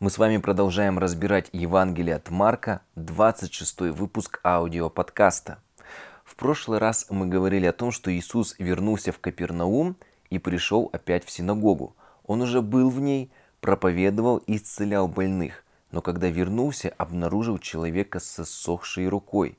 Мы с вами продолжаем разбирать Евангелие от Марка, 26 выпуск аудиоподкаста. В прошлый раз мы говорили о том, что Иисус вернулся в Капернаум и пришел опять в синагогу. Он уже был в ней, проповедовал и исцелял больных, но когда вернулся, обнаружил человека с иссохшей рукой.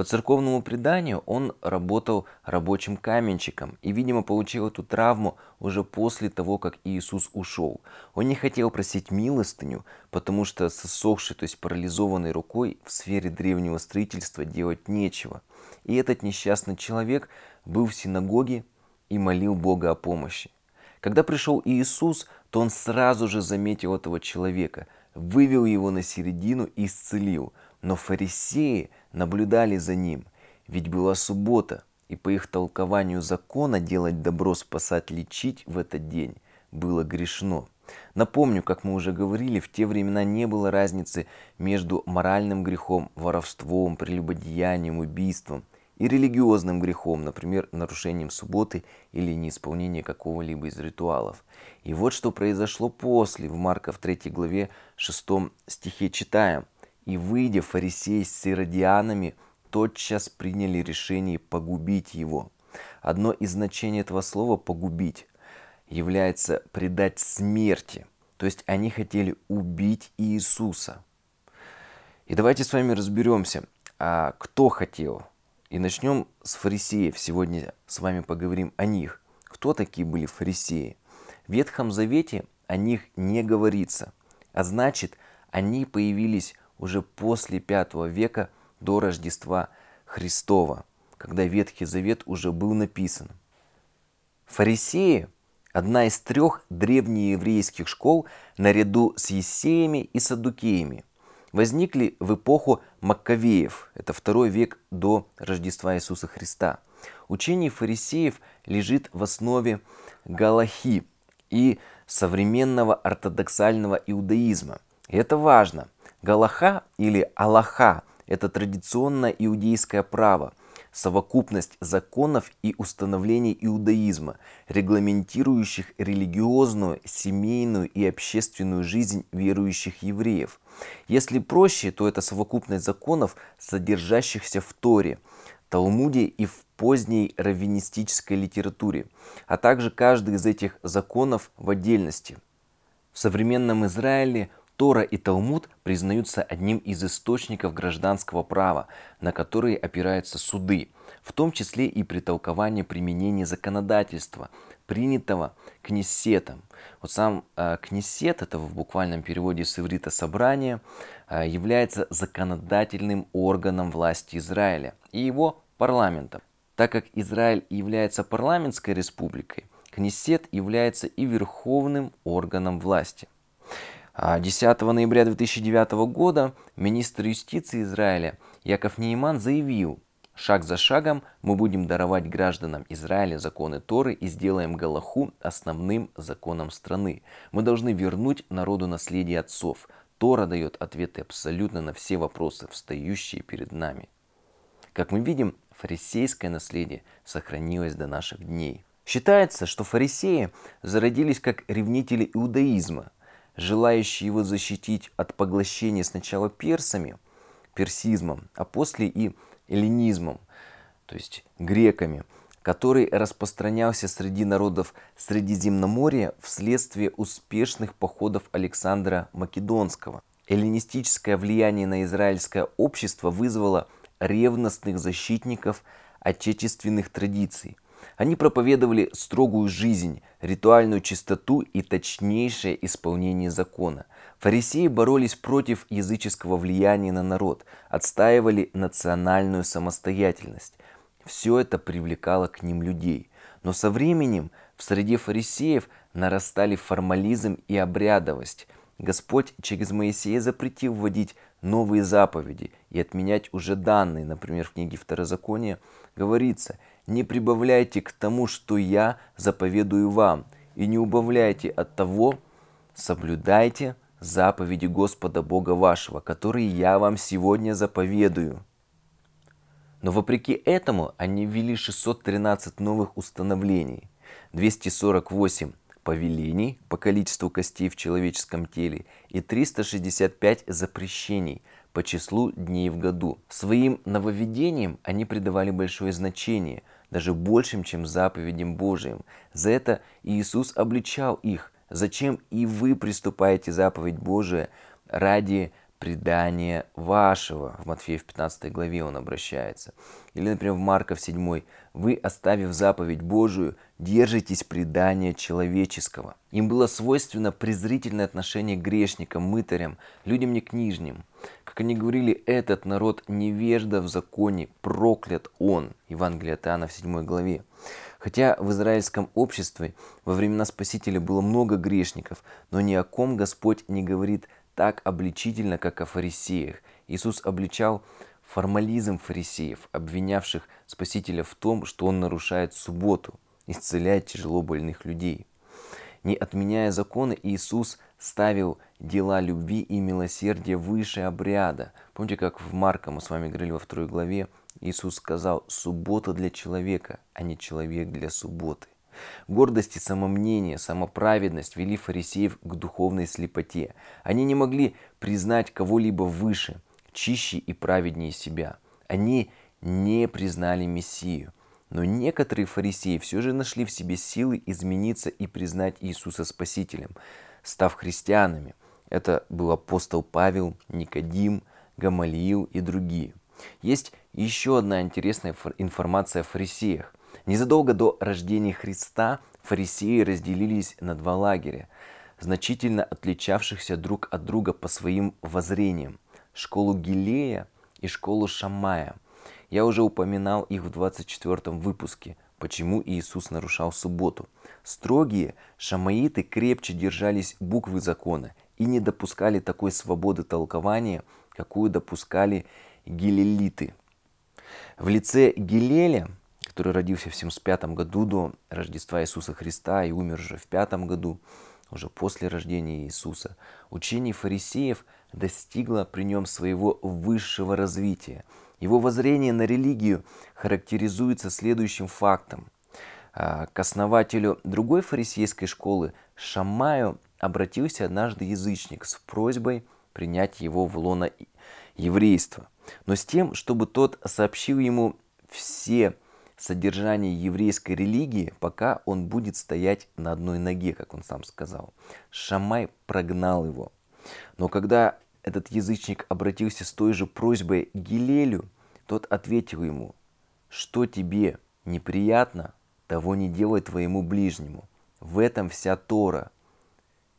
По церковному преданию он работал рабочим каменщиком и, видимо, получил эту травму уже после того, как Иисус ушел. Он не хотел просить милостыню, потому что с иссохшей, то есть парализованной рукой в сфере древнего строительства делать нечего. И этот несчастный человек был в синагоге и молил Бога о помощи. Когда пришел Иисус, то он сразу же заметил этого человека, вывел его на середину и исцелил – но фарисеи наблюдали за ним, ведь была суббота, и по их толкованию закона делать добро, спасать, лечить в этот день было грешно. Напомню, как мы уже говорили, в те времена не было разницы между моральным грехом, воровством, прелюбодеянием, убийством и религиозным грехом, например, нарушением субботы или неисполнением какого-либо из ритуалов. И вот что произошло после, в Марка в 3 главе 6 стихе читаем – и, выйдя, фарисеи с сиродианами тотчас приняли решение погубить его. Одно из значений этого слова «погубить» является предать смерти. То есть они хотели убить Иисуса. И давайте с вами разберемся, а кто хотел. И начнем с фарисеев. Сегодня с вами поговорим о них. Кто такие были фарисеи? В Ветхом Завете о них не говорится. А значит, они появились уже после V века до Рождества Христова, когда Ветхий Завет уже был написан. Фарисеи – одна из трех древнееврейских школ наряду с Есеями и Садукеями. Возникли в эпоху Маккавеев, это второй век до Рождества Иисуса Христа. Учение фарисеев лежит в основе Галахи и современного ортодоксального иудаизма. И это важно – Галаха или Аллаха – это традиционное иудейское право, совокупность законов и установлений иудаизма, регламентирующих религиозную, семейную и общественную жизнь верующих евреев. Если проще, то это совокупность законов, содержащихся в Торе, Талмуде и в поздней раввинистической литературе, а также каждый из этих законов в отдельности. В современном Израиле Тора и Талмуд признаются одним из источников гражданского права, на которые опираются суды, в том числе и при толковании применения законодательства, принятого кнессетом. Вот сам э, кнессет, это в буквальном переводе с иврита собрание, э, является законодательным органом власти Израиля и его парламентом. Так как Израиль является парламентской республикой, Кнессет является и верховным органом власти – 10 а ноября 2009 года министр юстиции Израиля Яков Нейман заявил, шаг за шагом мы будем даровать гражданам Израиля законы Торы и сделаем Галаху основным законом страны. Мы должны вернуть народу наследие отцов. Тора дает ответы абсолютно на все вопросы, встающие перед нами. Как мы видим, фарисейское наследие сохранилось до наших дней. Считается, что фарисеи зародились как ревнители иудаизма – желающие его защитить от поглощения сначала персами, персизмом, а после и эллинизмом, то есть греками, который распространялся среди народов Средиземноморья вследствие успешных походов Александра Македонского. Эллинистическое влияние на израильское общество вызвало ревностных защитников отечественных традиций – они проповедовали строгую жизнь, ритуальную чистоту и точнейшее исполнение закона. Фарисеи боролись против языческого влияния на народ, отстаивали национальную самостоятельность. Все это привлекало к ним людей. Но со временем в среде фарисеев нарастали формализм и обрядовость. Господь через Моисея запретил вводить новые заповеди и отменять уже данные. Например, в книге Второзакония говорится – не прибавляйте к тому, что я заповедую вам, и не убавляйте от того, соблюдайте заповеди Господа Бога вашего, которые я вам сегодня заповедую. Но вопреки этому они ввели 613 новых установлений, 248 повелений по количеству костей в человеческом теле и 365 запрещений по числу дней в году. Своим нововведениям они придавали большое значение, даже большим, чем заповедям Божиим. За это Иисус обличал их. Зачем и вы приступаете заповедь Божия ради предания вашего. В Матфея в 15 главе он обращается. Или, например, в Марка в 7. Вы, оставив заповедь Божию, держитесь предания человеческого. Им было свойственно презрительное отношение к грешникам, мытарям, людям не книжним. Как они говорили, этот народ невежда в законе, проклят он. Евангелие от Иоанна в 7 главе. Хотя в израильском обществе во времена Спасителя было много грешников, но ни о ком Господь не говорит – так обличительно, как о фарисеях. Иисус обличал формализм фарисеев, обвинявших Спасителя в том, что он нарушает субботу, исцеляет тяжело больных людей. Не отменяя законы, Иисус ставил дела любви и милосердия выше обряда. Помните, как в Марка мы с вами говорили во второй главе, Иисус сказал, суббота для человека, а не человек для субботы. Гордость и самомнение, самоправедность вели фарисеев к духовной слепоте. Они не могли признать кого-либо выше, чище и праведнее себя. Они не признали Мессию. Но некоторые фарисеи все же нашли в себе силы измениться и признать Иисуса Спасителем, став христианами. Это был апостол Павел, Никодим, Гамалиил и другие. Есть еще одна интересная информация о фарисеях. Незадолго до рождения Христа фарисеи разделились на два лагеря, значительно отличавшихся друг от друга по своим воззрениям – школу Гилея и школу Шамая. Я уже упоминал их в 24 выпуске «Почему Иисус нарушал субботу». Строгие шамаиты крепче держались буквы закона и не допускали такой свободы толкования, какую допускали гилелиты. В лице Гилеля – который родился в 75 году до Рождества Иисуса Христа и умер же в пятом году, уже после рождения Иисуса, учение фарисеев достигло при нем своего высшего развития. Его воззрение на религию характеризуется следующим фактом. А, к основателю другой фарисейской школы Шамаю обратился однажды язычник с просьбой принять его в лоно еврейства, но с тем, чтобы тот сообщил ему все содержание еврейской религии, пока он будет стоять на одной ноге, как он сам сказал. Шамай прогнал его. Но когда этот язычник обратился с той же просьбой к Гилелю, тот ответил ему, что тебе неприятно, того не делай твоему ближнему. В этом вся Тора.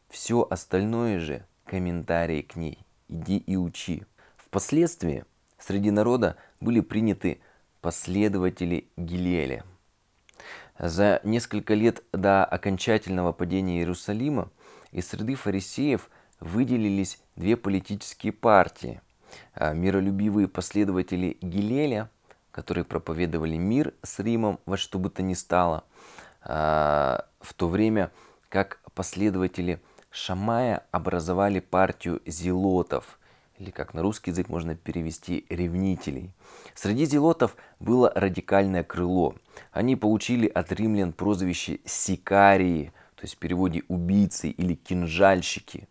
Все остальное же комментарии к ней. Иди и учи. Впоследствии среди народа были приняты последователи Гилеля. За несколько лет до окончательного падения Иерусалима из среды фарисеев выделились две политические партии. А, миролюбивые последователи Гилеля, которые проповедовали мир с Римом во что бы то ни стало, а, в то время как последователи Шамая образовали партию зелотов – или как на русский язык можно перевести ревнителей. Среди зелотов было радикальное крыло. Они получили от римлян прозвище сикарии, то есть в переводе убийцы или кинжальщики.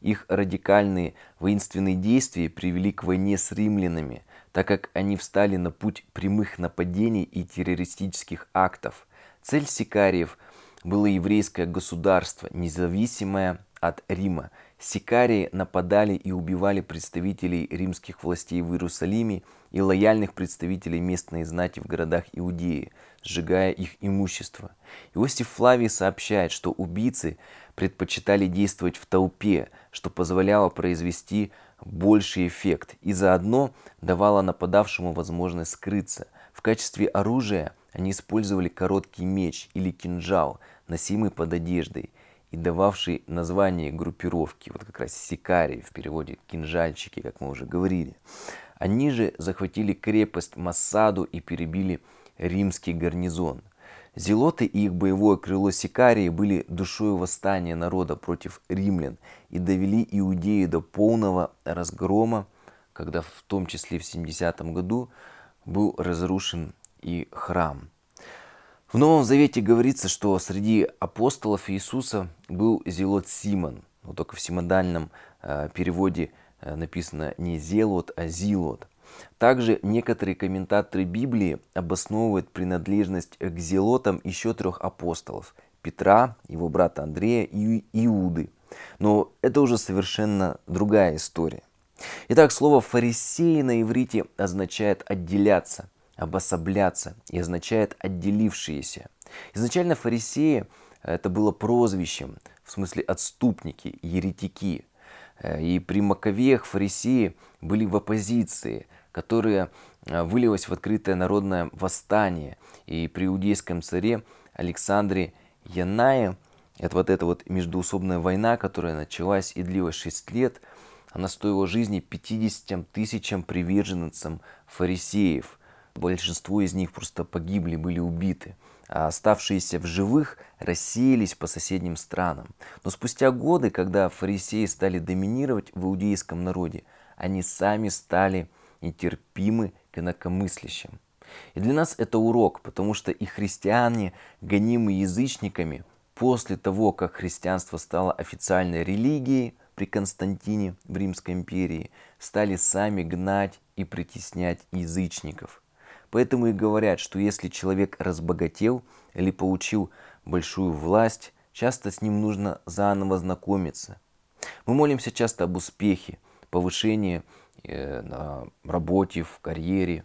Их радикальные воинственные действия привели к войне с римлянами, так как они встали на путь прямых нападений и террористических актов. Цель сикариев было еврейское государство, независимое от Рима, Сикарии нападали и убивали представителей римских властей в Иерусалиме и лояльных представителей местной знати в городах Иудеи, сжигая их имущество. Иосиф Флавий сообщает, что убийцы предпочитали действовать в толпе, что позволяло произвести больший эффект и заодно давало нападавшему возможность скрыться. В качестве оружия они использовали короткий меч или кинжал, носимый под одеждой – и дававший название группировки, вот как раз сикарии, в переводе кинжальчики, как мы уже говорили. Они же захватили крепость Массаду и перебили римский гарнизон. Зелоты и их боевое крыло Сикарии были душой восстания народа против римлян и довели Иудею до полного разгрома, когда в том числе в 70 году был разрушен и храм. В Новом Завете говорится, что среди апостолов Иисуса был Зелот Симон. Но только в синодальном э, переводе э, написано не Зелот, а Зилот. Также некоторые комментаторы Библии обосновывают принадлежность к зелотам еще трех апостолов – Петра, его брата Андрея и Иуды. Но это уже совершенно другая история. Итак, слово «фарисеи» на иврите означает «отделяться», «обособляться» и означает «отделившиеся». Изначально фарисеи – это было прозвищем, в смысле отступники, еретики. Э, и при Маковеях фарисеи были в оппозиции – которое э, вылилось в открытое народное восстание. И при иудейском царе Александре Янае, это вот эта вот междуусобная война, которая началась и длилась 6 лет, она стоила жизни 50 тысячам приверженцам фарисеев. Большинство из них просто погибли, были убиты. А оставшиеся в живых рассеялись по соседним странам. Но спустя годы, когда фарисеи стали доминировать в иудейском народе, они сами стали нетерпимы к инакомыслящим. И для нас это урок, потому что и христиане, гонимые язычниками, после того, как христианство стало официальной религией при Константине в Римской империи, стали сами гнать и притеснять язычников. Поэтому и говорят, что если человек разбогател или получил большую власть, часто с ним нужно заново знакомиться. Мы молимся часто об успехе, повышении на работе, в карьере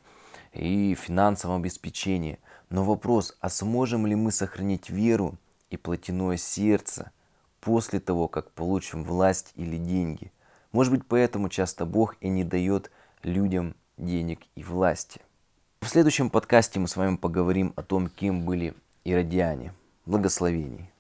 и финансовом обеспечении. Но вопрос, а сможем ли мы сохранить веру и плотяное сердце после того, как получим власть или деньги? Может быть, поэтому часто Бог и не дает людям денег и власти. В следующем подкасте мы с вами поговорим о том, кем были иродиане. Благословений.